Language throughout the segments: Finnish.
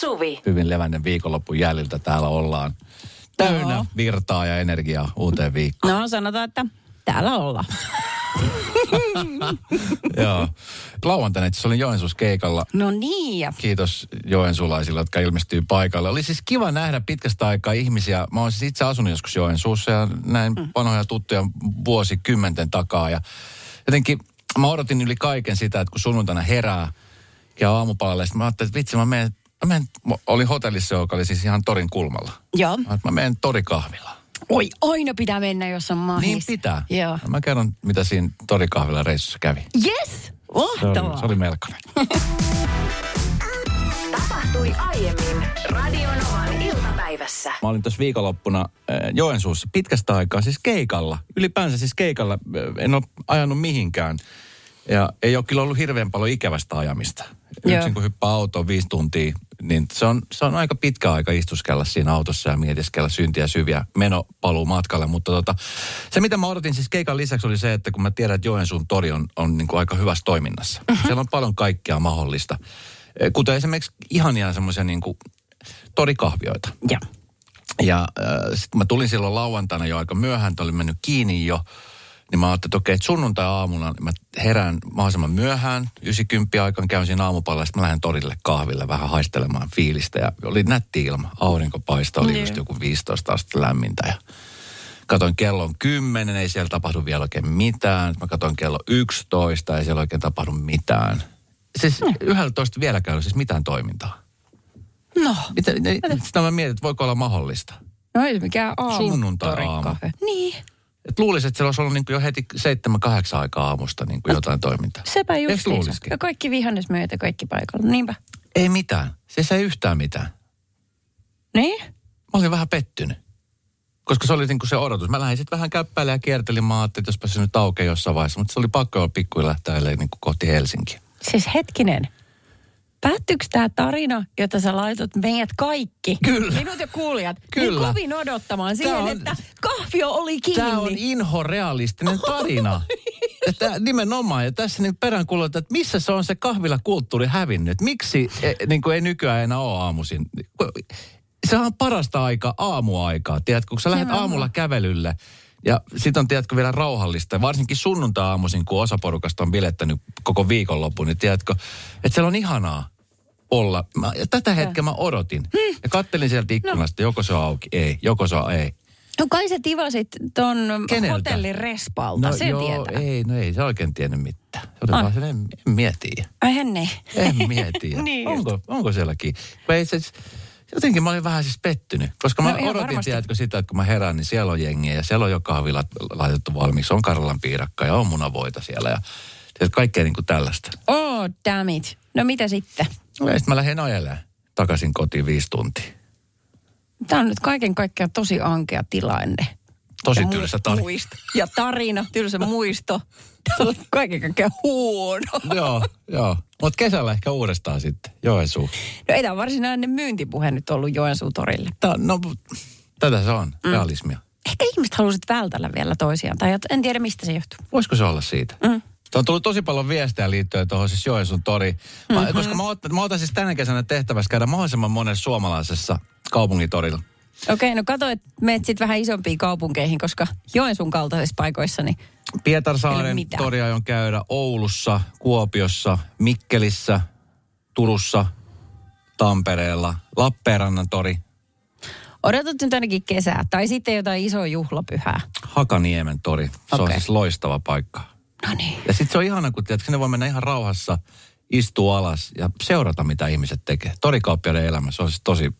Suvi. Hyvin levännen viikonloppun jäljiltä täällä ollaan. Täynnä Joo. virtaa ja energiaa uuteen viikkoon. No sanotaan, että täällä ollaan. Joo. Lauantaina itse olin Joensuussa keikalla. No niin, Kiitos joensulaisille, jotka ilmestyy paikalle. Oli siis kiva nähdä pitkästä aikaa ihmisiä. Mä oon siis itse asunut joskus Joensuussa ja näin mm. vanhoja tuttuja vuosikymmenten takaa. Ja jotenkin mä odotin yli kaiken sitä, että kun sunnuntaina herää ja aamupalalle, mä ajattelin, että vitsi mä menen, mä menen, mä olin hotellissa, joka oli siis ihan torin kulmalla. joo. Mä, menen torikahvilaan. Oi, aina pitää mennä, jos on mahis. Niin pitää. Joo. Mä kerron, mitä siinä torikahvilla reissussa kävi. Yes! Se oli, Mahtavaa. se oli melkoinen. Tapahtui aiemmin Radionovan iltapäivässä. Mä olin tuossa viikonloppuna äh, Joensuussa pitkästä aikaa, siis keikalla. Ylipäänsä siis keikalla. Äh, En ole ajanut mihinkään. Ja ei ole kyllä ollut hirveän paljon ikävästä ajamista. Yksin kun hyppää autoon viisi tuntia, niin se on, se on aika pitkä aika istuskella siinä autossa ja mietiskellä syntiä syviä meno paluu matkalle. Mutta tota, se mitä mä odotin siis keikan lisäksi oli se, että kun mä tiedän, että Joensuun tori on, on niin kuin aika hyvässä toiminnassa. Siellä on paljon kaikkea mahdollista. Eh, Kuten esimerkiksi ihania semmoisia niin kuin torikahvioita. Joo. Ja äh, sitten mä tulin silloin lauantaina jo aika myöhään, että olin mennyt kiinni jo, niin mä ajattelin, että okei, että sunnuntai-aamuna mä herään mahdollisimman myöhään, 90 aikaan käyn siinä aamupalalla, sitten mä lähden torille kahville vähän haistelemaan fiilistä. Ja oli nätti ilma, aurinko paistoi, oli Niin. just joku 15 astetta lämmintä ja Katoin kellon 10, ei siellä tapahdu vielä oikein mitään. Mä katoin kello 11, ei siellä oikein tapahdu mitään. Siis Mm. 11 vieläkään ei siis mitään toimintaa. No, Mitä, sitä mä mietin, että voiko olla mahdollista. no ei mikään aamu. Sunnuntai-aamu. torikahve. Niin, Et luulisin, että siellä olisi ollut niin jo heti seitsemän, kahdeksan aikaa aamusta niin kuin jotain toimintaa. sepä just? Ja kaikki vihannesmyöt ja kaikki paikalla. Niinpä. Ei mitään. Siis ei yhtään mitään. Niin? Mä olin vähän pettynyt. Koska se oli niin kuin se odotus. Mä lähdin sitten vähän käppäille ja kiertelin. Mä ajattelin, että jospa se nyt aukeaa jossain vaiheessa. Mutta se oli pakko olla pikkuja lähteä niin kuin kohti Helsinkiä. Siis hetkinen. Päättyykö tämä tarina, jota sä laitot meidät kaikki, Kyllä. minut ja kuulijat, Kyllä. niin kovin odottamaan siihen, on- että kahvio oli kiinni? Tämä on inhorealistinen tarina. että nimenomaan, ja tässä niin peräänkuulutetaan, että missä se on se kahvilakulttuuri hävinnyt. Miksi e, niin kuin ei nykyään enää ole aamuisin? Se on parasta aikaa, aamuaikaa, tiedätkö? Kun sä lähdet aamulla kävelylle, ja sitten on, tiedätkö, vielä rauhallista. Varsinkin sunnuntai-aamuisin, kun osa porukasta on bilettänyt koko viikonlopun, niin tiedätkö, että siellä on ihanaa olla. Mä, ja tätä hetkeä mä odotin. Ja kattelin sieltä ikkunasta, joko se on auki, ei, joko se on ei. No kai sä tivasit ton Keneltä? hotellin respalta, se tietää. ei, no ei se oikein tiennyt mitään. Se oli Ai. vaan sen, en, en mieti. Eihän ne. En mieti. Niin onko, onko sielläkin? Kun ei se, jotenkin mä olin vähän siis pettynyt. Koska mä No odotin, varmasti. tiedätkö sitä, että kun mä herään, niin siellä on jengiä ja siellä on jo kahvilat laitettu valmiiksi. On Karlan piirakka ja on munavoita siellä ja tiedätkö, kaikkea niin kuin tällaista. Oh, damn it. No mitä sitten? No, sitten mä lähdin ajelemaan takaisin kotiin viisi tuntia. Tämä on nyt kaiken kaikkiaan tosi ankea tilanne. Tosi Ja tylsä tarina. Ja tarina, tylsä muisto. Tämä on kaiken kaikkiaan huono. joo, joo. Mutta kesällä ehkä uudestaan sitten. Joensuu. No ei tämä varsinainen myyntipuhe nyt ollut Joensuun torille. Tää, no, tätä se on, mm. realismia. Ehkä ihmiset halusivat vältellä vielä toisiaan, tai en tiedä mistä se johtuu. Voisiko se olla siitä? Mm. On tullut tosi paljon viestejä liittyen tuohon siis Joensuun tori. Mä, mm-hmm. Koska mä, otan, mä otan siis tänä kesänä tehtävässä käydä mahdollisimman monessa suomalaisessa kaupungitorilla. Okei, no kato, että menet sitten vähän isompiin kaupunkeihin, koska Joensuun kaltaisissa paikoissa, niin Pietarsaaren toria aion käydä Oulussa, Kuopiossa, Mikkelissä, Turussa, Tampereella, Lappeenrannan tori, odotat nyt ainakin kesää. Tai sitten jotain isoa juhlapyhää. Hakaniemen tori. Se okay. on siis loistava paikka. No niin. Ja sitten se on ihana, kun tiedät, sinne voi mennä ihan rauhassa, istua alas ja seurata, mitä ihmiset tekee. Torikauppiaiden elämä, se on siis tosi...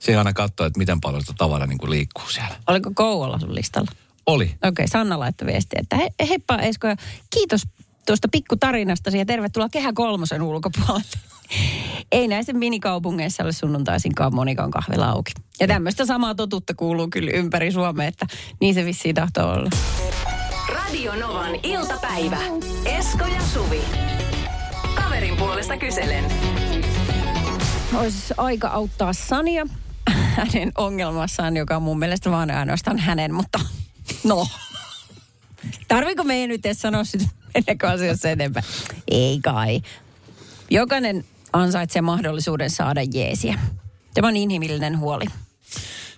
Siinä aina katsoa, että miten paljon sitä tavaraa niin kuin liikkuu siellä. Oliko Kouvola sun listalla? Oli. Okei, Sanna laittoi viestiä, että he, heippa Esko ja kiitos tuosta pikkutarinastasi ja tervetuloa Kehä Kolmosen ulkopuolelle. Ei näissä minikaupungeissa ole sunnuntaisinkaan monikaan kahvila auki. Ja tämmöistä samaa totuutta kuuluu kyllä ympäri Suomea, että niin se vissiin tahtoo olla. Radio Novan iltapäivä. Esko ja Suvi. Kaverin puolesta kyselen. Olisi aika auttaa Sania hänen ongelmassaan, joka on mun mielestä vaan ainoastaan hänen, mutta no. Tarviko meidän nyt edes sanoa sitä kuin asiassa enempää? Ei kai. Jokainen ansaitsee mahdollisuuden saada jeesiä. Tämä on inhimillinen huoli.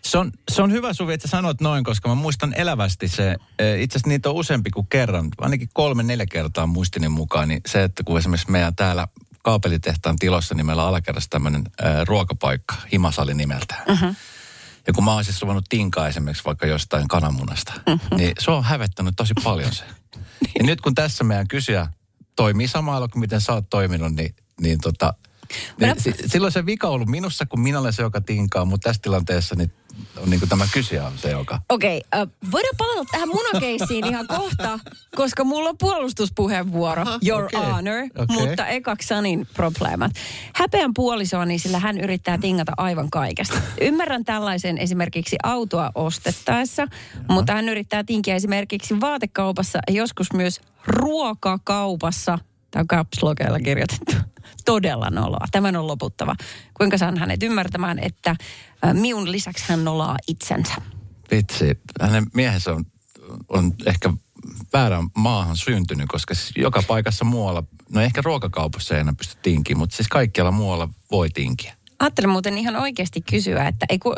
Se on, se on hyvä Suvi, että sanot noin, koska mä muistan elävästi se, eh, itse asiassa niitä on useampi kuin kerran, ainakin kolme, neljä kertaa muistini mukaan, niin se, että kun esimerkiksi meidän täällä kaapelitehtaan tilossa, niin meillä on alakerrassa tämmöinen äh, ruokapaikka, Himasali nimeltään. Uh-huh. Ja kun mä oon siis luvannut tinkaa esimerkiksi vaikka jostain kananmunasta, uh-huh. niin se on hävettänyt tosi paljon se. ja nyt kun tässä meidän kysyjä toimii samalla kuin miten sä oot toiminut, niin, niin tota, niin, silloin se vika on ollut minussa, kun minä olen se, joka tinkaa, mutta tässä tilanteessa niin on niin tämä kysyjä on se, joka... Okei, okay, uh, voidaan palata tähän munakeissiin ihan kohta, koska mulla on puolustuspuheenvuoro, Aha, your okei, honor, okei. mutta ekaksi Sanin probleemat. Häpeän puolisoa, niin sillä hän yrittää tingata aivan kaikesta. Ymmärrän tällaisen esimerkiksi autoa ostettaessa, mutta hän yrittää tinkiä esimerkiksi vaatekaupassa ja joskus myös ruokakaupassa. Tämä on kapslokeilla kirjoitettu. Todella noloa. Tämän on loputtava. Kuinka saan hänet ymmärtämään, että miun lisäksi hän nolaa itsensä? Vitsi, hänen miehensä on, on ehkä väärän maahan syntynyt, koska siis joka paikassa muualla, no ehkä ruokakaupassa ei enää pysty tinkiä, mutta siis kaikkialla muualla voi tinkiä. Ajattelin muuten ihan oikeasti kysyä, että ei ku,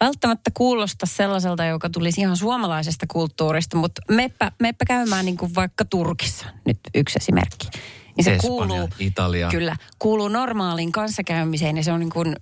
välttämättä kuulosta sellaiselta, joka tulisi ihan suomalaisesta kulttuurista, mutta meppä, meppä käymään niin kuin vaikka Turkissa, nyt yksi esimerkki. Niin se Espanja, kuuluu, Italia. Kyllä, kuuluu normaaliin kanssakäymiseen ja se on niin kuin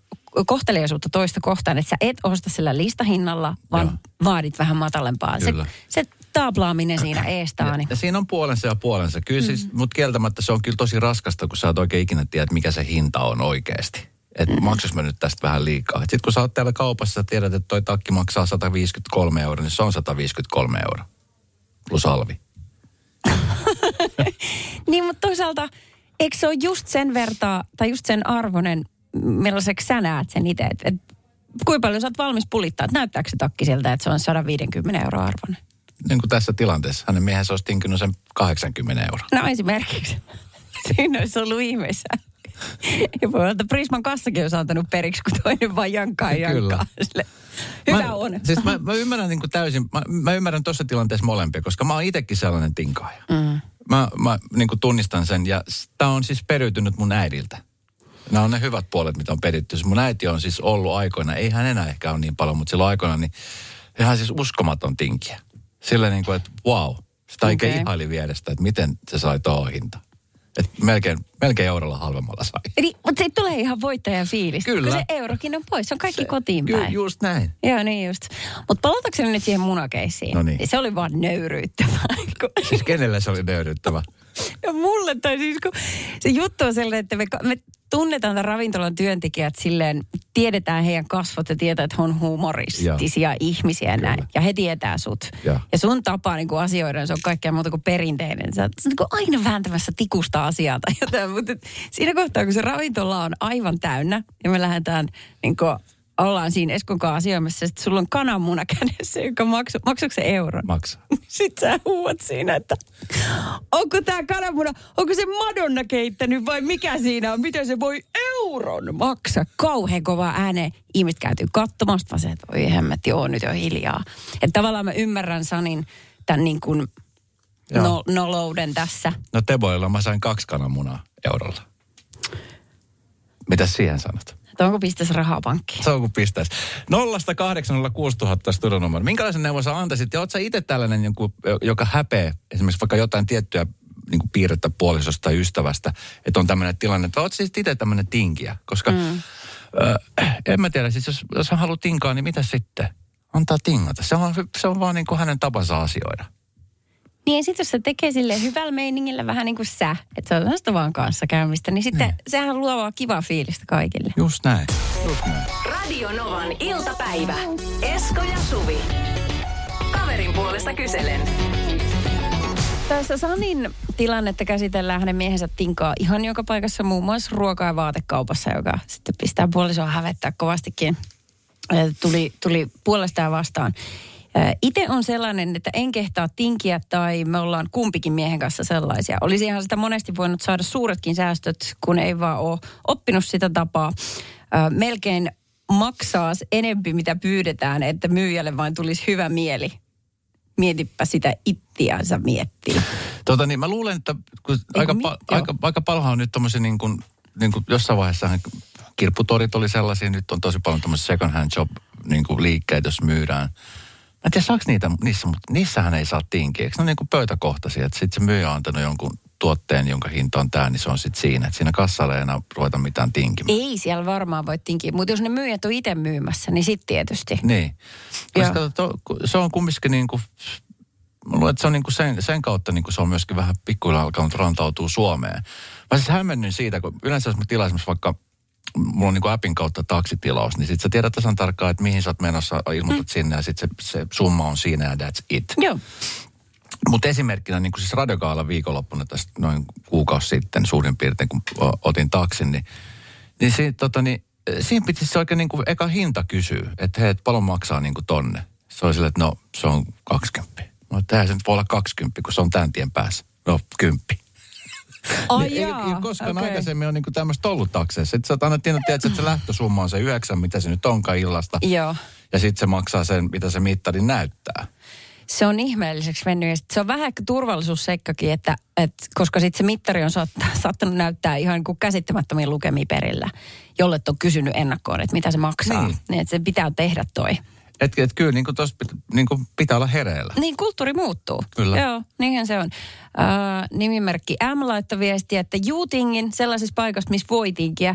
kohteliaisuutta toista kohtaan, että sä et osta sillä listahinnalla, vaan Joo. vaadit vähän matalempaa. Se, Kyllä. se taaplaaminen siinä eestaa, niin Ja siinä on puolensa ja puolensa. Kyllä Mm. siis, mutta kieltämättä se on kyllä tosi raskasta, kun sä et oikein ikinä tiedä, mikä se hinta on oikeasti. Että mm. maksas mä nyt tästä vähän liikaa. Sitten kun sä oot täällä kaupassa ja tiedät, että toi takki maksaa 153 euroa, niin se on 153 euroa. Plus alvi. Niin, mutta toisaalta, eikö se ole just sen vertaa, tai just sen arvoinen, millaiseksi sä näet sen itse, että et, kuinka paljon sä oot valmis pulittaa, että näyttääkö se takki siltä, että se on 150 euroa arvoinen? Niin kuin tässä tilanteessa. Hänen miehensä olisi tinkinyt sen 80 euroa. No esimerkiksi. Siinä olisi ollut ihmeessä. Ja voi olla, että Prisman kassakin olisi antanut periksi, kun toinen vaan jankkaa ja Kyllä. jankkaa. Sille, hyvä mä, on. Siis mä, mä ymmärrän niin kuin täysin, mä, mä ymmärrän tuossa tilanteessa molempia, koska mä oon itsekin sellainen tinkaaja. Mm. Mä, mä niin kuin tunnistan sen ja tämä on siis periytynyt mun äidiltä. Nämä on ne hyvät puolet, mitä on peritty. Mun äiti on siis ollut aikoina, ei hän enää ehkä ole niin paljon, mutta silloin aikoina niin ihan siis uskomaton tinkiä. Sillä niin kuin, että wow, sitä Okei. ihaili vierestä, että miten se sai tuohon hinta. Et melkein, melkein eurolla halvemmalla sai. Niin, mutta siitä tulee ihan voittajan fiilis. Kyllä. Kun se eurokin on pois, se on kaikki kotiin Kyllä, päin. just näin. Joo, niin just. Mutta palatakseni nyt siihen munakeissiin. No niin. Se oli vaan nöyryyttävää. kun- Siis kenelle se oli nöyryttävä? Ja mulle, tai siis kun se juttu on sellainen, että me, me tunnetaan tämän ravintolan työntekijät silleen, tiedetään heidän kasvot ja tietää, että he on humoristisia Joo. ihmisiä ja näin. Ja he tietää sut. Joo. Ja sun tapa niin kuin asioida, se on kaikkea muuta kuin perinteinen. Sä oot niin kuin aina vääntämässä tikusta asiaa tai jotain. Mutta siinä kohtaa, kun se ravintola on aivan täynnä ja me lähdetään niin kuin, ollaan siinä Eskon kanssa asioimassa, sitten sulla on kananmuna kädessä, joka maksaa, maksaako se euron? Maksaa. Sitten sä huuat siinä, että onko tämä kananmuna, onko se Madonna keittänyt vai mikä siinä on? Miten se voi euron maksaa? Kauhean kova ääne. Ihmiset käytyy katsomaan, sitten vaan se, että oi hemmetti, joo nyt jo hiljaa. Että tavallaan mä ymmärrän Sanin tämän niin kuin no, nolouden tässä. No Teboilla mä sain kaksi kananmunaa eurolla. Mitäs siihen sanot? Että onko pistäs rahaa pankkiin? Se on kuin pistäis. 0806000 studionumero. Minkälaisen neuvon sä antaisit? Ja oot sä itse tällainen, joku, joka häpeä esimerkiksi vaikka jotain tiettyä niin kuin piirrettä puolisosta tai ystävästä, että on tämmöinen tilanne, että oot siis itse tämmöinen tinkiä. Koska mm. ö, en mä tiedä, siis jos, jos hän haluaa tinkaa, niin mitä sitten? Antaa tingata. Se on, se on vaan niin kuin hänen tapansa asioida. Niin sitten jos se tekee sille hyvällä meiningillä vähän niin kuin sä, että se on sellaista vaan kanssakäymistä, niin sitten Niin. sehän luo vaan kivaa fiilistä kaikille. Just näin. Just näin. Radio Novan iltapäivä. Esko ja Suvi. Kaverin puolesta kyselen. Tässä Sanin tilannetta käsitellään hänen miehensä tinkaa ihan joka paikassa, muun muassa ruoka- ja vaatekaupassa, joka sitten pistää puolisoa hävettää kovastikin. Tuli, tuli puolestaan vastaan. Itse on sellainen, että en kehtaa tinkiä tai me ollaan kumpikin miehen kanssa sellaisia. Olisi ihan sitä monesti voinut saada suuretkin säästöt, kun ei vaan ole oppinut sitä tapaa. Melkein maksaa enempi, mitä pyydetään, että myyjälle vain tulisi hyvä mieli. Mietipä sitä ittiänsä miettiä. Tota niin, mä luulen, että kun aika, pa- aika, aika paljon on nyt tommosia niin kuin niin kuin jossain vaiheessa kirpputorit oli sellaisia, nyt on tosi paljon tämmöisiä second hand job niin kuin liikkeitä, jos myydään. Mä en tiedä, saako niitä niissä, mutta niissähän ei saa tinkiä. Eikö ne ole niin kuin pöytäkohtaisia, että sitten se myyjä on antanut jonkun tuotteen, jonka hinta on tämä, niin se on sitten siinä. Että siinä kassalla ei enää ruveta mitään tinkimään. Ei siellä varmaan voi tinkiä, mutta jos ne myyjät on itse myymässä, niin sitten tietysti. Niin. Koska to, se on kumminkin niin kuin, mä luulen, että se on niin kuin sen, sen kautta niin kuin se on myöskin vähän pikkuhiljaa alkanut rantautua Suomeen. Mä siis hämmennyin siitä, kun yleensä jos mä tilaan vaikka mulla on niin kuin appin kautta taksitilaus, niin sitten sä tiedät tasan tarkkaan, että mihin sä oot menossa, ilmoitat mm. sinne ja sitten se, se, summa on siinä ja that's it. Joo. Mutta esimerkkinä niin kuin siis radiokaala viikonloppuna tästä noin kuukausi sitten suurin piirtein, kun otin taksin, niin, niin, siinä, tota, niin siinä piti se oikein niin kuin eka hinta kysyä, että hei, et paljon maksaa niin kuin tonne. Se oli silleen, että no se on 20. No, että se nyt voi olla 20, kun se on tämän tien päässä. No, kymppi. Ai niin, jaa, ei, koskaan okay. aikaisemmin on niinku tämmöistä ollut takseissa. Sitten sä oot aina tiennyt, että se lähtösumma on se yhdeksän, mitä se nyt onkaan illasta. Joo. Ja sitten se maksaa sen, mitä se mittari näyttää. Se on ihmeelliseksi mennyt ja se on vähän ehkä turvallisuusseikkakin, että, että koska sitten se mittari on saat- saattanut näyttää ihan kuin käsittämättömiä lukemia perillä, jolle on kysynyt ennakkoon, että mitä se maksaa. Niin. Niin, että se pitää tehdä toi. Että et kyllä niin kuin tos, niin pitää olla hereillä. Niin, kulttuuri muuttuu. Kyllä. Joo, niinhän se on. Äh, nimimerkki M laittoi viestiä, että juu tingin sellaisessa paikassa, missä voi tinkiä.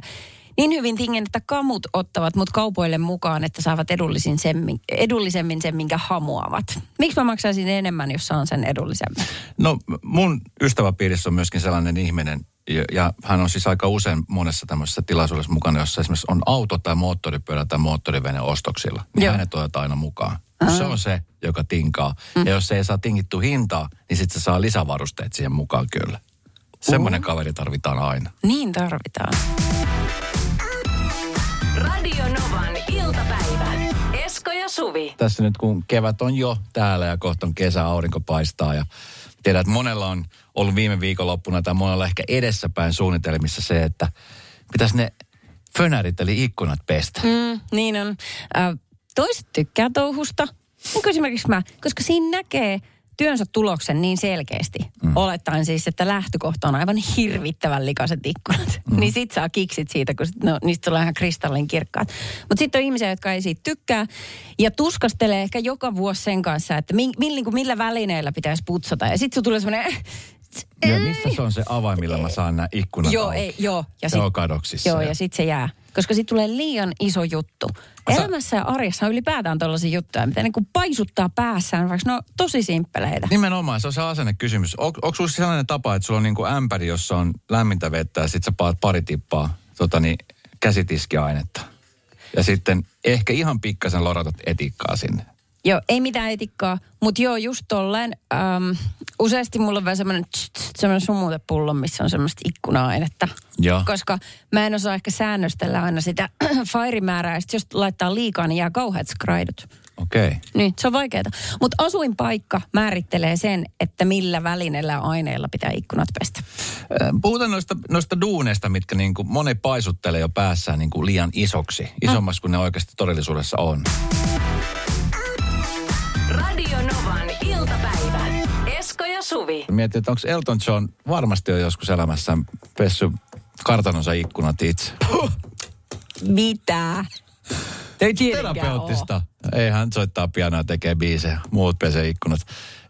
Niin hyvin tingen, että kamut ottavat mut kaupoille mukaan, että saavat edullisin semmin, edullisemmin sen, minkä hamuavat. Miksi mä maksaisin enemmän, jos saan sen edullisemmin? No mun ystäväpiirissä on myöskin sellainen ihminen, ja, ja hän on siis aika usein monessa tämmöisessä tilaisuudessa mukana, jossa esimerkiksi on auto tai moottoripyörä tai moottorivene ostoksilla. Niin Joo. hänet otetaan aina mukaan. Se on se, joka tinkaa. Mm. Ja jos se ei saa tingittu hintaa, niin sitten se saa lisävarusteet siihen mukaan kyllä. Semmoinen kaveri tarvitaan aina. Niin tarvitaan. Radio Novan iltapäivä. Suvi. Tässä nyt kun kevät on jo täällä ja kohta on kesä, aurinko paistaa ja tiedät, että monella on ollut viime viikonloppuna tai monella ehkä edessäpäin suunnitelmissa se, että pitäisi ne fönärit eli ikkunat pestä. Mm, niin on. Äh, toiset tykkää touhusta, niin kuin esimerkiksi mä, koska siinä näkee työnsä tuloksen niin selkeästi. Mm. Olettaen siis, että lähtökohta on aivan hirvittävän likaiset ikkunat. Mm. niin sit saa kiksit siitä, kun sit, no, niistä tulee ihan kristallin kirkkaat. Mutta sitten on ihmisiä, jotka ei siitä tykkää ja tuskastelee ehkä joka vuosi sen kanssa, että mi, millä, millä välineillä pitäisi putsata. Ja sitten se tulee semmoinen, Ja missä se on se avain, millä mä saan nämä ikkunat Joo, auki? ei, joo. Ja Se on kadoksissa. Joo, ja- ja sitten se jää. Koska sitten tulee liian iso juttu. Elämässä ja arjessa on ylipäätään tällaisia juttuja, mitä niin kuin paisuttaa päässään, vaikka ne on tosi simppeleitä. Nimenomaan, se on se asennekysymys. On, onko sulla sellainen tapa, että sulla on niinku ämpäri, jossa on lämmintä vettä ja sitten sä paat pari tippaa tota niin, käsitiskiainetta. Ja sitten ehkä ihan pikkasen loratat etikkaa sinne. Joo, ei mitään etikkaa, mutta joo, just tolleen. Ähm, useasti mulla on vähän semmoinen, semmoinen sumutepullo, missä on semmoista ikkuna-ainetta. Joo. Koska mä en osaa ehkä säännöstellä aina sitä fairimäärää, ja sit jos laittaa liikaa, niin jää kauheat skraidut. Okei. Okay. Niin, se on vaikeaa. Mutta asuinpaikka määrittelee sen, että millä välineellä ja aineilla pitää ikkunat pestä. Puhutaan noista, noista duuneista, mitkä niinku moni paisuttelee jo päässään niinku liian isoksi. Isommaksi kuin ne oikeasti todellisuudessa on. Suvi. Mietin, että onko Elton John varmasti jo joskus elämässään pessy kartanonsa ikkunat itse. Mitä? Ei Terapeuttista. Ei hän soittaa pianoa tekee biisejä. Muut pesee ikkunat.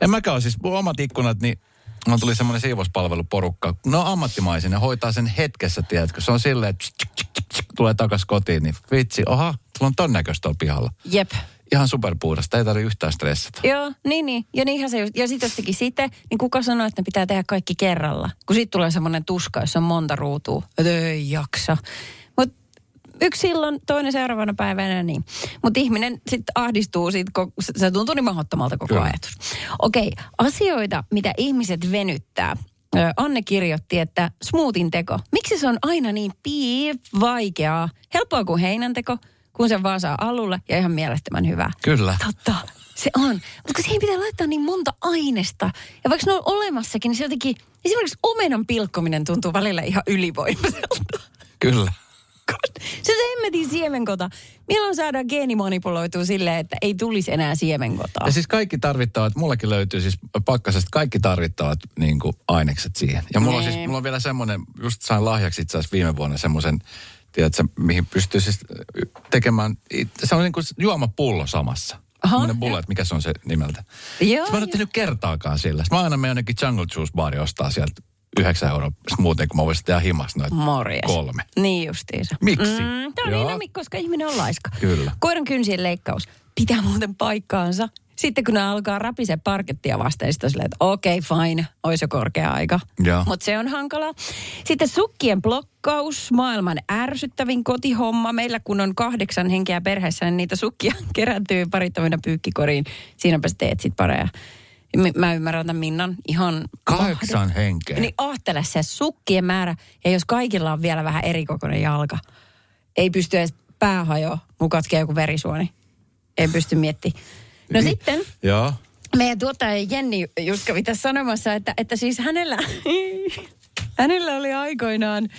En mäkään ole siis, omat ikkunat, niin on tuli semmoinen siivouspalveluporukka. No ammattimaisia, ne hoitaa sen hetkessä, tiedätkö. Se on silleen, että tulee takas kotiin, niin vitsi, oha, sulla on ton näköistä tuolla pihalla. Jep. Ihan superpuhdasta, ei tarvitse yhtään stressata. Joo, niin niin. Ja niinhän se just. Ja sitten jos teki sitten, niin kuka sanoi, että ne pitää tehdä kaikki kerralla? Kun sitten tulee semmoinen tuska, jossa on monta ruutua. Että ei jaksa. Mutta yksi silloin, toinen seuraavana päivänä niin. Mutta ihminen sitten ahdistuu siitä, kun se tuntuu niin mahdottomalta koko Kyllä. ajatus. Okei, asioita, mitä ihmiset venyttää. Anne kirjoitti, että smoothien teko. Miksi se on aina niin piip vaikeaa? Helppoa kuin heinänteko, kun se vaan saa alulle ja ihan mielettömän hyvää. Kyllä. Totta, se on. Mutta kun siihen pitää laittaa niin monta ainesta. Ja vaikka ne on olemassakin, niin se jotenkin... Esimerkiksi omenan pilkkominen tuntuu välillä ihan ylivoimaiselta. Kyllä. Se on se hemmetin siemenkota. Milloin saadaan geenimanipuloitua silleen, että ei tulisi enää siemenkotaa? Ja siis kaikki tarvittavat, mullakin löytyy siis pakkasesta kaikki tarvittavat niin kuin, ainekset siihen. Ja mulla on siis, mulla on vielä semmoinen, just sain lahjaksi itse asiassa viime vuonna semmoisen, tiedätkö, mihin pystyy siis tekemään, se on niin kuin juomapullo samassa. Aha. Bullet, mikä se on se nimeltä. Joo, Siis mä en ole tehnyt kertaakaan sillä. Sitten mä aina menen jonnekin Jungle Juice baari ostaa sieltä 9 euroa muuten, kun mä voisin tehdä himas noita Morjes. kolme. Niin justiinsa. Miksi? Mm, tämä on Joo. niin, koska ihminen on laiska. Kyllä. Koiran kynsien leikkaus pitää muuten paikkaansa. Sitten kun ne alkaa rapise parkettia vasten, sitten silleen, että okei, okay, fine, olisi jo korkea aika. Mutta se on hankala. Sitten sukkien blokkaus, maailman ärsyttävin kotihomma. Meillä kun on kahdeksan henkeä perheessä, niin niitä sukkia kerääntyy parittomina pyykkikoriin. Siinäpä sä teet sit pareja. Mä ymmärrän tämän Minnan ihan... Kahdeksan henkeä. Niin ajattele se sukkien määrä, ja jos kaikilla on vielä vähän erikokoinen jalka, ei pysty edes päähajo, mun katkee joku verisuoni. Ei pysty miettimään. No Niin. sitten Joo. meidän tuottaja Jenni just kävi tässä sanomassa, että, että siis hänellä, hänellä oli aikoinaan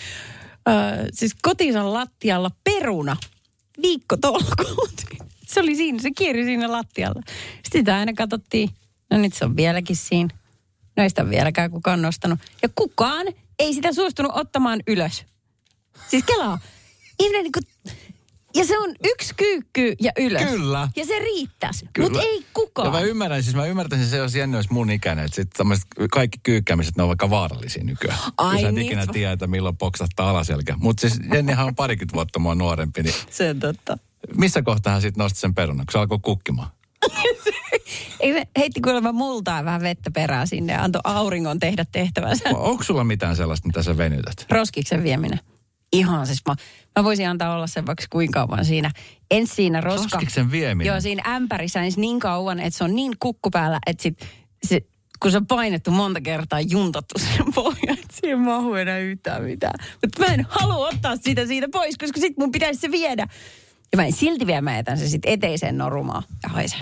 äh, siis kotinsa lattialla peruna viikko tolkuut. Se oli siinä, se kieri siinä lattialla. Sitten sitä aina katsottiin, no nyt se on vieläkin siinä. No ei sitä vieläkään kukaan nostanut. Ja kukaan ei sitä suostunut ottamaan ylös. Siis kelaa. Ihminen niin kuin, ja se on yksi kyykky ja ylös. Kyllä. Ja se riittäisi. Mutta ei kukaan. Ja mä ymmärrän, siis mä ymmärtäisin se, jos Jenni olisi mun ikäinen, että sit tämmöiset kaikki kyykkäämiset, ne on vaikka vaarallisia nykyään. Ai Kun sä et niin. ikinä tiedä, että milloin poksattaa alaselkä. Mutta siis Jennihan on parikymmentä vuotta mua nuorempi, niin Se on totta. missä kohtaa hän sitten nosti sen perunan, kun se alkoi kukkimaan? Ei se heitti kuulemma multaa vähän vettä perään sinne ja antoi auringon tehdä tehtävänsä. Onko sulla mitään sellaista, mitä sä venytät? Roskiksen vieminen. Ihan siis mä, mä voisin antaa olla sen vaikka kuinka kauan siinä. En siinä roska. Roskiksen vieminen? Joo, siinä ämpärissä niin, niin kauan, että se on niin kukku päällä, että sit, se, kun se on painettu monta kertaa juntattu sen pohjaan, että siihen mahu enää yhtään mitään. Mutta mä en halua ottaa sitä siitä pois, koska sit mun pitäisi se viedä. Ja mä en silti vielä mä jätän se sitten eteiseen norumaan ja haisee.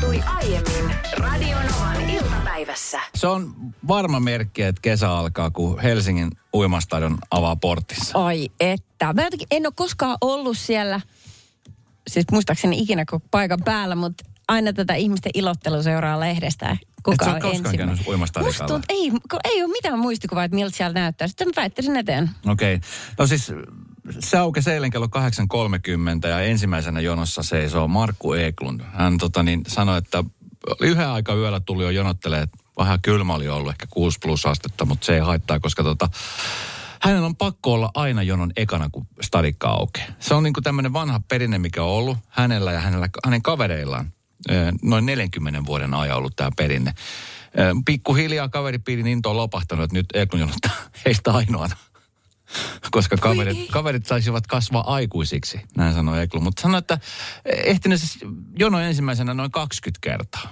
Tapahtui aiemmin Radionovan iltapäivässä. Se on varma merkki, että kesä alkaa, kun Helsingin uimastadion avaa portissa. Ai että. Mä jotenkin en ole koskaan ollut siellä, siis muistaakseni ikinä koko paikan päällä, mutta aina tätä ihmisten ilottelua seuraa lehdestä. Kuka sä on ensimmäinen. käynyt uimastadikalla? Ei, ei ole mitään muistikuvaa, että miltä siellä näyttää. Sitten mä väittäisin eteen. Okei. Okay. No siis se aukesi eilen kello 8.30 ja ensimmäisenä jonossa seisoo Markku Eklund. Hän tota, niin, sanoi, että yhden aika yöllä tuli jo jonottelemaan, että vähän kylmä oli ollut, ehkä 6 plus astetta, mutta se ei haittaa, koska tota, hänen on pakko olla aina jonon ekana, kun stadikka aukeaa. Se on niin tämmöinen vanha perinne, mikä on ollut hänellä ja hänellä, hänen kavereillaan noin 40 vuoden ajan ollut tämä perinne. Pikkuhiljaa kaveripiirin into on lopahtanut, että nyt Eklund jonottaa heistä ainoana koska kaverit, kaverit saisivat kasvaa aikuisiksi, näin sanoi Eklu. Mutta sanoi, että ehtinyt siis jono ensimmäisenä noin 20 kertaa.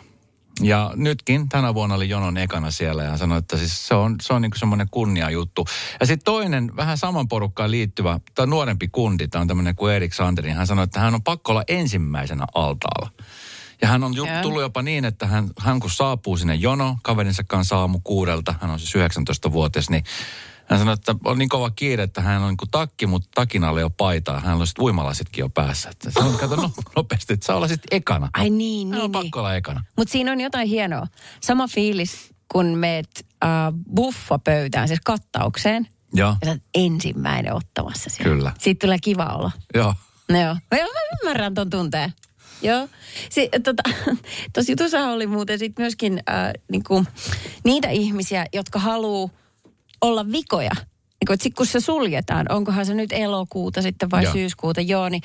Ja nytkin tänä vuonna oli jonon ekana siellä ja sanoi, että siis se on, se on niin semmoinen kunnia juttu. Ja sitten toinen vähän saman porukkaan liittyvä, tai nuorempi kundi, tämä on tämmöinen kuin Erik Sanderi, hän sanoi, että hän on pakko olla ensimmäisenä altaalla. Ja hän on ju- tullut jopa niin, että hän, hän kun saapuu sinne jono kaverinsa kanssa aamu kuudelta, hän on siis 19-vuotias, niin hän sanoi, että on niin kova kiire, että hän on niin kuin takki, mutta takin alle jo paitaa. Hän on sitten uimalasitkin jo päässä. Että sanoi, että kato no, nopeasti, että saa olla sitten ekana. Ai niin, Hän on niin, niin. pakko olla ekana. Mutta siinä on jotain hienoa. Sama fiilis, kun meet äh, buffapöytään, siis kattaukseen. Joo, Ja sä ensimmäinen ottamassa siellä. Kyllä. Siitä tulee kiva olla. joo. No joo. Mä, mä ymmärrän ton tunteen. Joo. Si, tota, Tuossa jutussa oli muuten sit myöskin äh, niinku, niitä ihmisiä, jotka haluaa olla vikoja. Niin kun, se suljetaan, onkohan se nyt elokuuta sitten vai Joo. syyskuuta, joo, niin,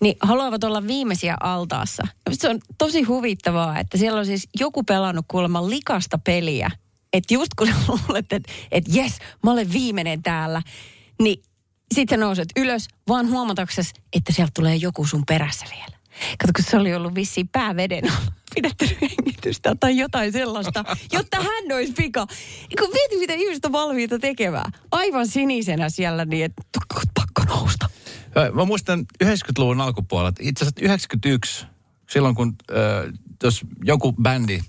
niin haluavat olla viimeisiä altaassa. Se on tosi huvittavaa, että siellä on siis joku pelannut kuulemma likasta peliä. Että just kun luulet, että et jes, mä olen viimeinen täällä, niin sitten nouset ylös, vaan huomataksesi, että sieltä tulee joku sun perässä vielä. Kato, kun se oli ollut vissiin pääveden alla, pidättänyt hengitystä tai jotain sellaista, jotta hän olisi pika. Kun mieti, mitä ihmiset on valmiita tekemään. Aivan sinisenä siellä niin, että pakko nousta. Mä muistan 90-luvun alkupuolella, itse asiassa 91, silloin kun äh, jos joku bändi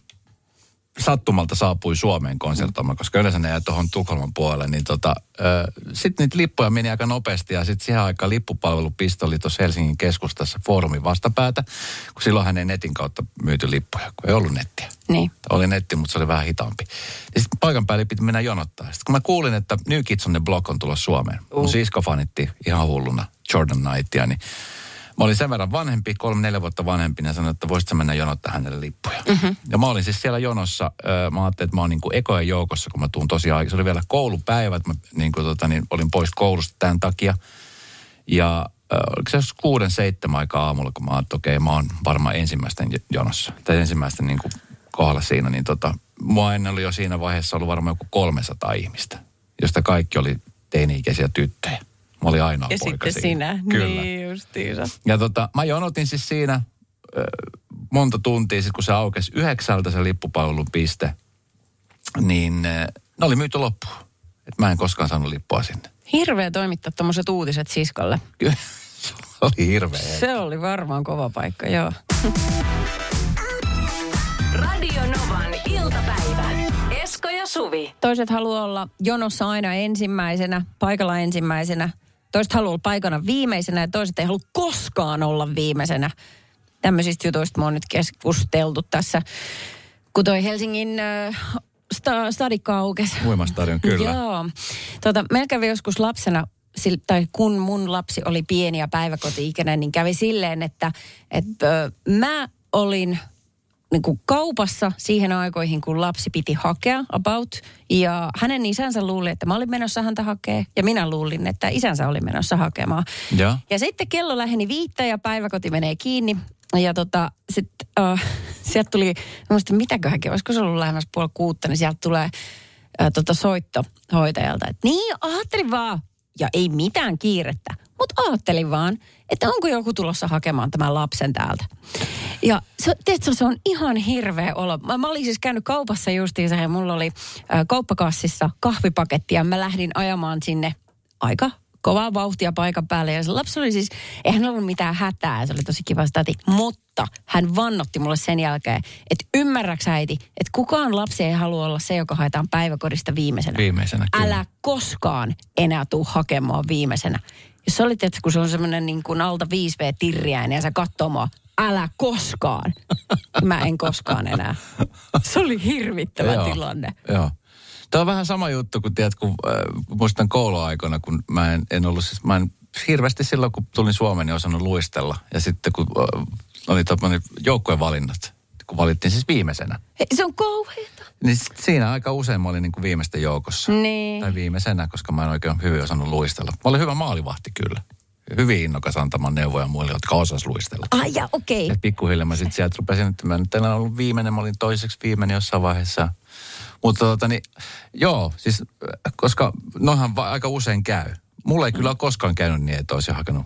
sattumalta saapui Suomeen konsertoimaan, koska yleensä ne jää tuohon Tukholman puolelle, niin tota, sitten niitä lippuja meni aika nopeasti ja sitten siihen aikaan lippupalvelupiste oli tuossa Helsingin keskustassa foorumin vastapäätä, kun silloin hänen netin kautta myyty lippuja, kun ei ollut nettiä. Niin. Oli netti, mutta se oli vähän hitaampi. Ja sitten paikan päälle piti mennä jonottaa. Sitten kun mä kuulin, että New Kids on the Block on tulossa Suomeen, uh. mun sisko fanitti ihan hulluna Jordan Knightia, niin Mä olin sen verran vanhempi, kolme, neljä vuotta vanhempi, ja sanoin, että voisitko mennä jonottaa hänelle lippuja. Mm-hmm. Ja mä olin siis siellä jonossa, mä ajattelin, että mä oon niin kuin ekojen joukossa, kun mä tuun tosiaan, se oli vielä koulupäivät, mä niin kuin tota, niin olin pois koulusta tämän takia. Ja oliko se kuuden, seitsemän aikaa aamulla, kun mä ajattelin, että okei, okay, mä oon varmaan ensimmäisten jonossa, tai ensimmäisten niin kuin kohdalla siinä, niin tota, mua ennen oli jo siinä vaiheessa ollut varmaan joku 300 ihmistä, josta kaikki oli teini-ikäisiä tyttöjä. Mä olin ainoa ja poika sitten siinä. sinä. Kyllä. Niin justiinsa. Ja tota, mä jonotin siis siinä äh, monta tuntia, sit kun se aukesi yhdeksältä se lippupalvelun piste, niin äh, ne oli myyty loppuun. Et mä en koskaan saanut lippua sinne. Hirveä toimittaa tuommoiset uutiset siskolle. Kyllä, se oli hirveä. Se oli varmaan kova paikka, joo. Radio Novan iltapäivä. Esko ja Suvi. Toiset haluaa olla jonossa aina ensimmäisenä, paikalla ensimmäisenä. Toiset haluaa olla paikana viimeisenä ja toiset ei halua koskaan olla viimeisenä. Tämmöisistä jutuista me on nyt keskusteltu tässä, kun toi Helsingin äh, sta, stadikka aukesi. Uimastadion, kyllä. Joo. Tota, meillä kävi joskus lapsena, tai kun mun lapsi oli pieni ja päiväkoti-ikäinen, niin kävi silleen, että et, ö, mä olin niin kuin kaupassa siihen aikoihin, kun lapsi piti hakea about. Ja hänen isänsä luuli, että mä olin menossa häntä hakee. Ja minä luulin, että isänsä oli menossa hakemaan. Ja. Ja sitten kello läheni viittä ja päiväkoti menee kiinni. Ja tota, sitten uh, sieltä tuli, mä muistan mitäköhänkin, olisiko se ollut lähemmäs puoli kuutta, niin sieltä tulee uh, tota soitto hoitajalta. Että niin, ajattelin vaan, ja ei mitään kiirettä, mutta ajattelin vaan, että onko joku tulossa hakemaan tämän lapsen täältä. Ja se, tiedätkö, se on ihan hirveä olo. Mä, mä olin siis käynyt kaupassa justiinsa ja mulla oli ä, kauppakassissa kahvipaketti ja mä lähdin ajamaan sinne aika kovaa vauhtia paikan päälle. Ja se lapsi oli siis, eihän ollut mitään hätää, se oli tosi kiva stati. Mutta hän vannotti mulle sen jälkeen, että ymmärräks äiti, että kukaan lapsi ei halua olla se, joka haetaan päiväkodista viimeisenä. Viimeisenä, kyllä. Älä koskaan enää tuu hakemaan viimeisenä. Jos sä olit, että kun se on semmoinen niin kuin alta 5V-tirriäinen ja sä katsoo mua, älä koskaan. Mä en koskaan enää. Se oli hirvittävä tilanne. Joo. Tämä on vähän sama juttu kuin, tiedät, kun äh, muistan kouluaikoina, kun mä en, en ollut siis, mä en hirveästi silloin, kun tulin Suomeen, niin osannut luistella. Ja sitten kun äh, oli joukkueen valinnat, kun valittiin siis viimeisenä. Hei, se on kauheeta. Niin siinä aika usein mä olin niin kuin viimeisten joukossa. Niin. Tai viimeisenä, koska mä en oikein hyvin osannut luistella. Mä olin hyvä maalivahti kyllä. Hyvin innokas antamaan neuvoja muille, jotka osas luistella. Ai ja okei. Ja pikkuhiljaa mä sitten sieltä rupesin, että mä nyt en ollut viimeinen, mä olin toiseksi viimeinen jossain vaiheessa. Mutta tota niin, joo, siis koska noinhan va- aika usein käy. Mulla ei kyllä ole koskaan käynyt niin, että olisi hakenut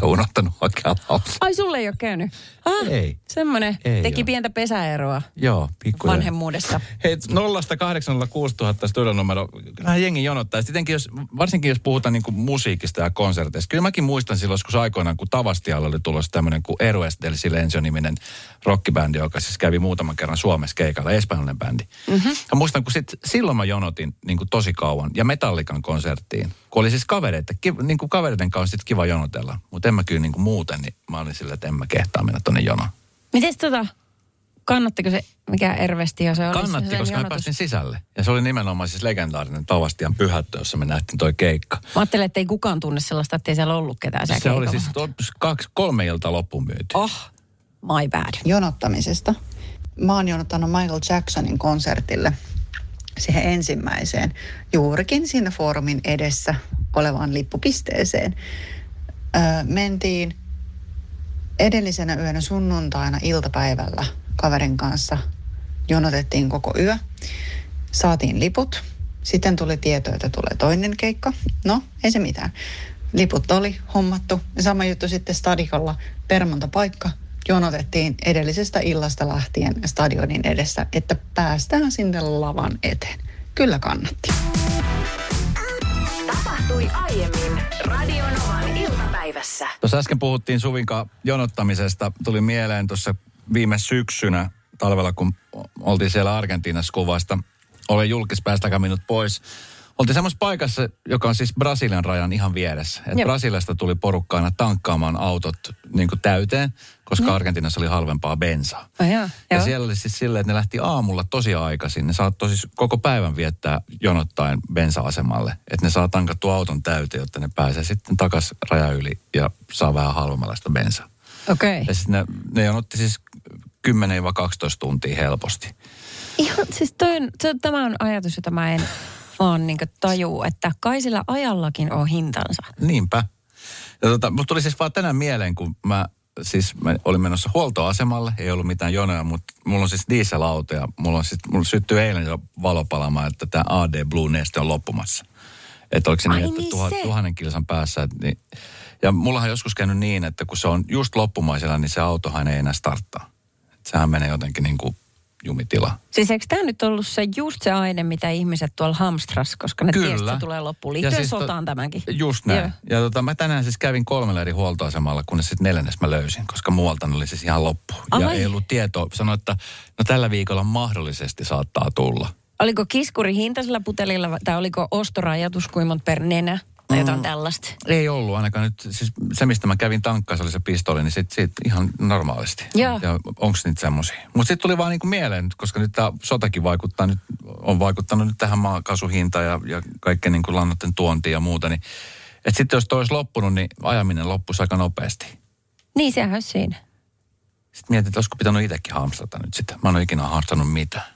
tai unohtanut hakea lapsi. Ai sulle ei ole käynyt? Ah, Ei. Semmoinen. Ei Teki oo. pientä pesäeroa Joo, pikkuhiljaa. vanhemmuudesta. Hei, 0 806 000 studionumero. Kyllähän jengi jonottaa. Sitten jos, varsinkin jos puhutaan niin musiikista ja konserteista. Kyllä mäkin muistan silloin joskus aikoinaan, kun Tavastialla oli tulossa tämmöinen kuin Erues del Silencio-niminen rockibändi, joka siis kävi muutaman kerran Suomessa keikalla, espanjalainen bändi. Mm-hmm. Ja muistan, kun sit, silloin mä jonotin niin tosi kauan ja Metallikan konserttiin. Kun oli siis kavereita, ki, niin kuin kavereiden kanssa sit kiva jonotella. Mutta en mä kyllä niin kuin muuten, niin mä olin silleen, että en mä kehtaa mennä tonne jonoon. Miten tota, kannattiko se, mikä Ervesti se oli? Kannatti, se koska mä jonotus? päästin sisälle. Ja se oli nimenomaan siis legendaarinen Tavastian pyhättö, jossa me nähtiin toi keikka. Mä ajattelin, että ei kukaan tunne sellaista, että ei siellä ollut ketään siellä Se oli siis to- kaksi, kolme iltaa loppuun myyty. Oh, my bad. jonottamisesta. Mä oon jonottanut Michael Jacksonin konsertille siihen ensimmäiseen, juurikin siinä foorumin edessä olevaan lippupisteeseen. Öö, mentiin edellisenä yönä sunnuntaina iltapäivällä kaverin kanssa. Jonotettiin koko yö. Saatiin liput. Sitten tuli tieto, että tulee toinen keikka. No, ei se mitään. Liput oli hommattu. Sama juttu sitten stadikolla. Permonta paikka. Jonotettiin edellisestä illasta lähtien stadionin edessä, että päästään sinne lavan eteen. Kyllä kannatti. Tapahtui aiemmin Radio Novan iltapäivässä. Tuossa äsken puhuttiin Suvinkaan jonottamisesta. Tuli mieleen tuossa viime syksynä talvella, kun oltiin siellä Argentiinassa kuvasta. Olen julkis päästäkää minut pois. Oltiin semmoisessa paikassa, joka on siis Brasilian rajan ihan vieressä. Et. Brasiliasta tuli porukka aina tankkaamaan autot niin kuin täyteen, koska Argentiinassa oli halvempaa bensaa. Oh, joo, Ja joo. siellä oli siis silleen, että ne lähti aamulla tosi aikaisin. Ne saattoi siis koko päivän viettää jonottaen bensa-asemalle. Että ne saa tankattua auton täyteen, jotta ne pääsee sitten takas raja yli ja saa vähän halvemmalla sitä bensaa. Okei. Okay. Ja sitten ne, ne jonotti siis 10-12 tuntia helposti. Ihan, siis toi on, se, tämä on ajatus, jota mä en vaan niin tajuu, että kai sillä ajallakin on hintansa. Niinpä. Ja tota, mulla tuli siis vaan tänään mieleen, kun mä siis mä olin menossa huoltoasemalle, ei ollut mitään jonoja, mutta mulla on siis dieselauto ja mulla, on siis, mulla syttyi eilen jo valo palaamaan, että tämä AD Blue Neste on loppumassa. Että oliko se Ai niin, että niin tuhat, se. tuhannen kilsan päässä. Et niin, ja mullahan on joskus käynyt niin, että kun se on just loppumaisella, niin se autohan ei enää starttaa. Et sehän menee jotenkin niin kuin jumitila. Siis eikö tämä nyt ollut se just se aine, mitä ihmiset tuolla hamstras, koska ne tiesi, että tulee loppuun. Ja Liittyen siis to- sotaan tämänkin. Just näin. Joo. Ja tota, mä tänään siis kävin kolmella eri huoltoasemalla, kunnes sitten neljännes mä löysin, koska muualta ne oli siis ihan loppu. Ja Ai. ei ollut tietoa. Sanoin, että no tällä viikolla mahdollisesti saattaa tulla. Oliko kiskuri hintaisella putelilla tai oliko ostorajatus kuinka per nenä tai jotain Mm. tällaista? Ei ollut ainakaan nyt, siis se mistä mä kävin tankkaa, se oli se pistoli, niin sit, sit ihan normaalisti. Joo. Ja onks niitä semmosia? Mutta sitten tuli vaan niinku mieleen, koska nyt tämä sotakin vaikuttaa nyt, on vaikuttanut nyt tähän maakaasuhintaan ja, ja kaikkeen niinku lannoitten tuontiin ja muuta, niin että sitten jos toi olisi loppunut, niin ajaminen loppuisi aika nopeasti. Niin, sehän on siinä. Sitten mietin, että olisiko pitänyt itsekin hamstrata nyt sitä. Mä en ole ikinä hamstrannut mitään.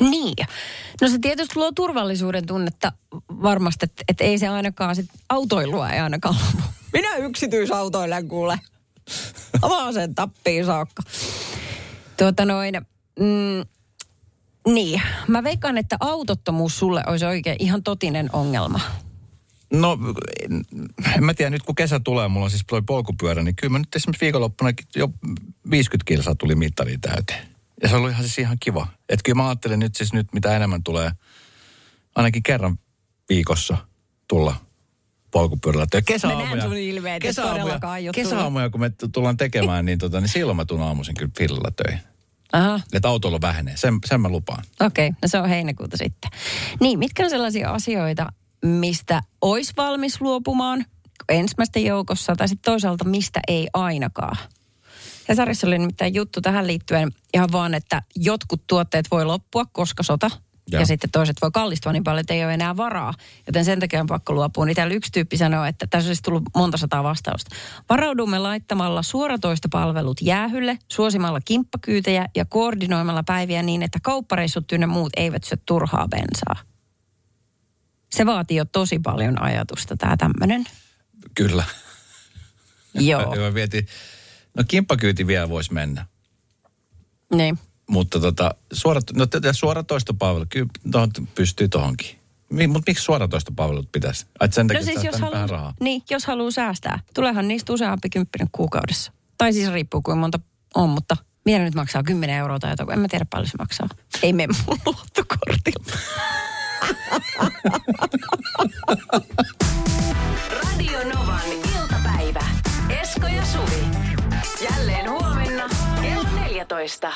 Niin. No se tietysti luo turvallisuuden tunnetta varmasti, että et ei se ainakaan sit autoilua ei ainakaan. Minä yksityisautoilen kuule. Avaa sen tappiin saakka. Tuota noin, mm, niin. Mä veikkaan, että autottomuus sulle olisi oikein ihan totinen ongelma. No, en, en mä tiedä, nyt kun kesä tulee, mulla on siis toi polkupyörä, niin kyllä mä nyt esimerkiksi viikonloppuna jo 50 kilsaa tuli mittari täyteen. Ja se oli ihan siis ihan kiva. Että kyllä mä ajattelen nyt siis nyt, mitä enemmän tulee, ainakin kerran viikossa tulla polkupyörällä. Ja kesäaamuja, ilmeet, kesäaamuja, kesäaamuja, kun me tullaan tekemään, niin, tota, niin silloin mä tulen aamuisin kyllä fillalla töihin. Aha, Että autolla vähenee, sen, sen mä lupaan. okei. Okay. No se on heinäkuuta sitten. Niin, mitkä on sellaisia asioita, mistä olisi valmis luopumaan ensimmäisten joukossa, tai sitten toisaalta mistä ei ainakaan? Hesarissa oli nimittäin juttu tähän liittyen ihan vaan, että jotkut tuotteet voi loppua, koska sota. Ja, ja sitten toiset voi kallistua niin paljon, että ei ole enää varaa. Joten sen takia on pakko luopua. Niin täällä yksi tyyppi sanoo, että tässä olisi tullut monta sataa vastausta. Varaudumme laittamalla suoratoistopalvelut jäähylle, suosimalla kimppakyytejä ja koordinoimalla päiviä niin, että kauppareissut ynnä muut eivät syö turhaa bensaa. Se vaatii jo tosi paljon ajatusta, tämä tämmöinen. Kyllä. Joo, Ja mä mietin, no kimppakyyti vielä voisi mennä. niin. Mutta tota, suora, no, suoratoistopalvelu, kyllä tohon pystyy tohonkin. Mi, mutta miksi suoratoistopalvelut pitäisi? Ai, sen takia, No siis jos haluaa, rahaa. niin, jos haluaa säästää. Tulehan niistä useampi kymppinen kuukaudessa. Tai siis riippuu kuinka monta on, mutta mitä nyt maksaa 10 euroa tai jotain, en mä tiedä paljon se maksaa. Ei mene mun luottokortilla. Radio Novan iltapäivä. Esko ja Suvi. Jälleen huomenna kello 14.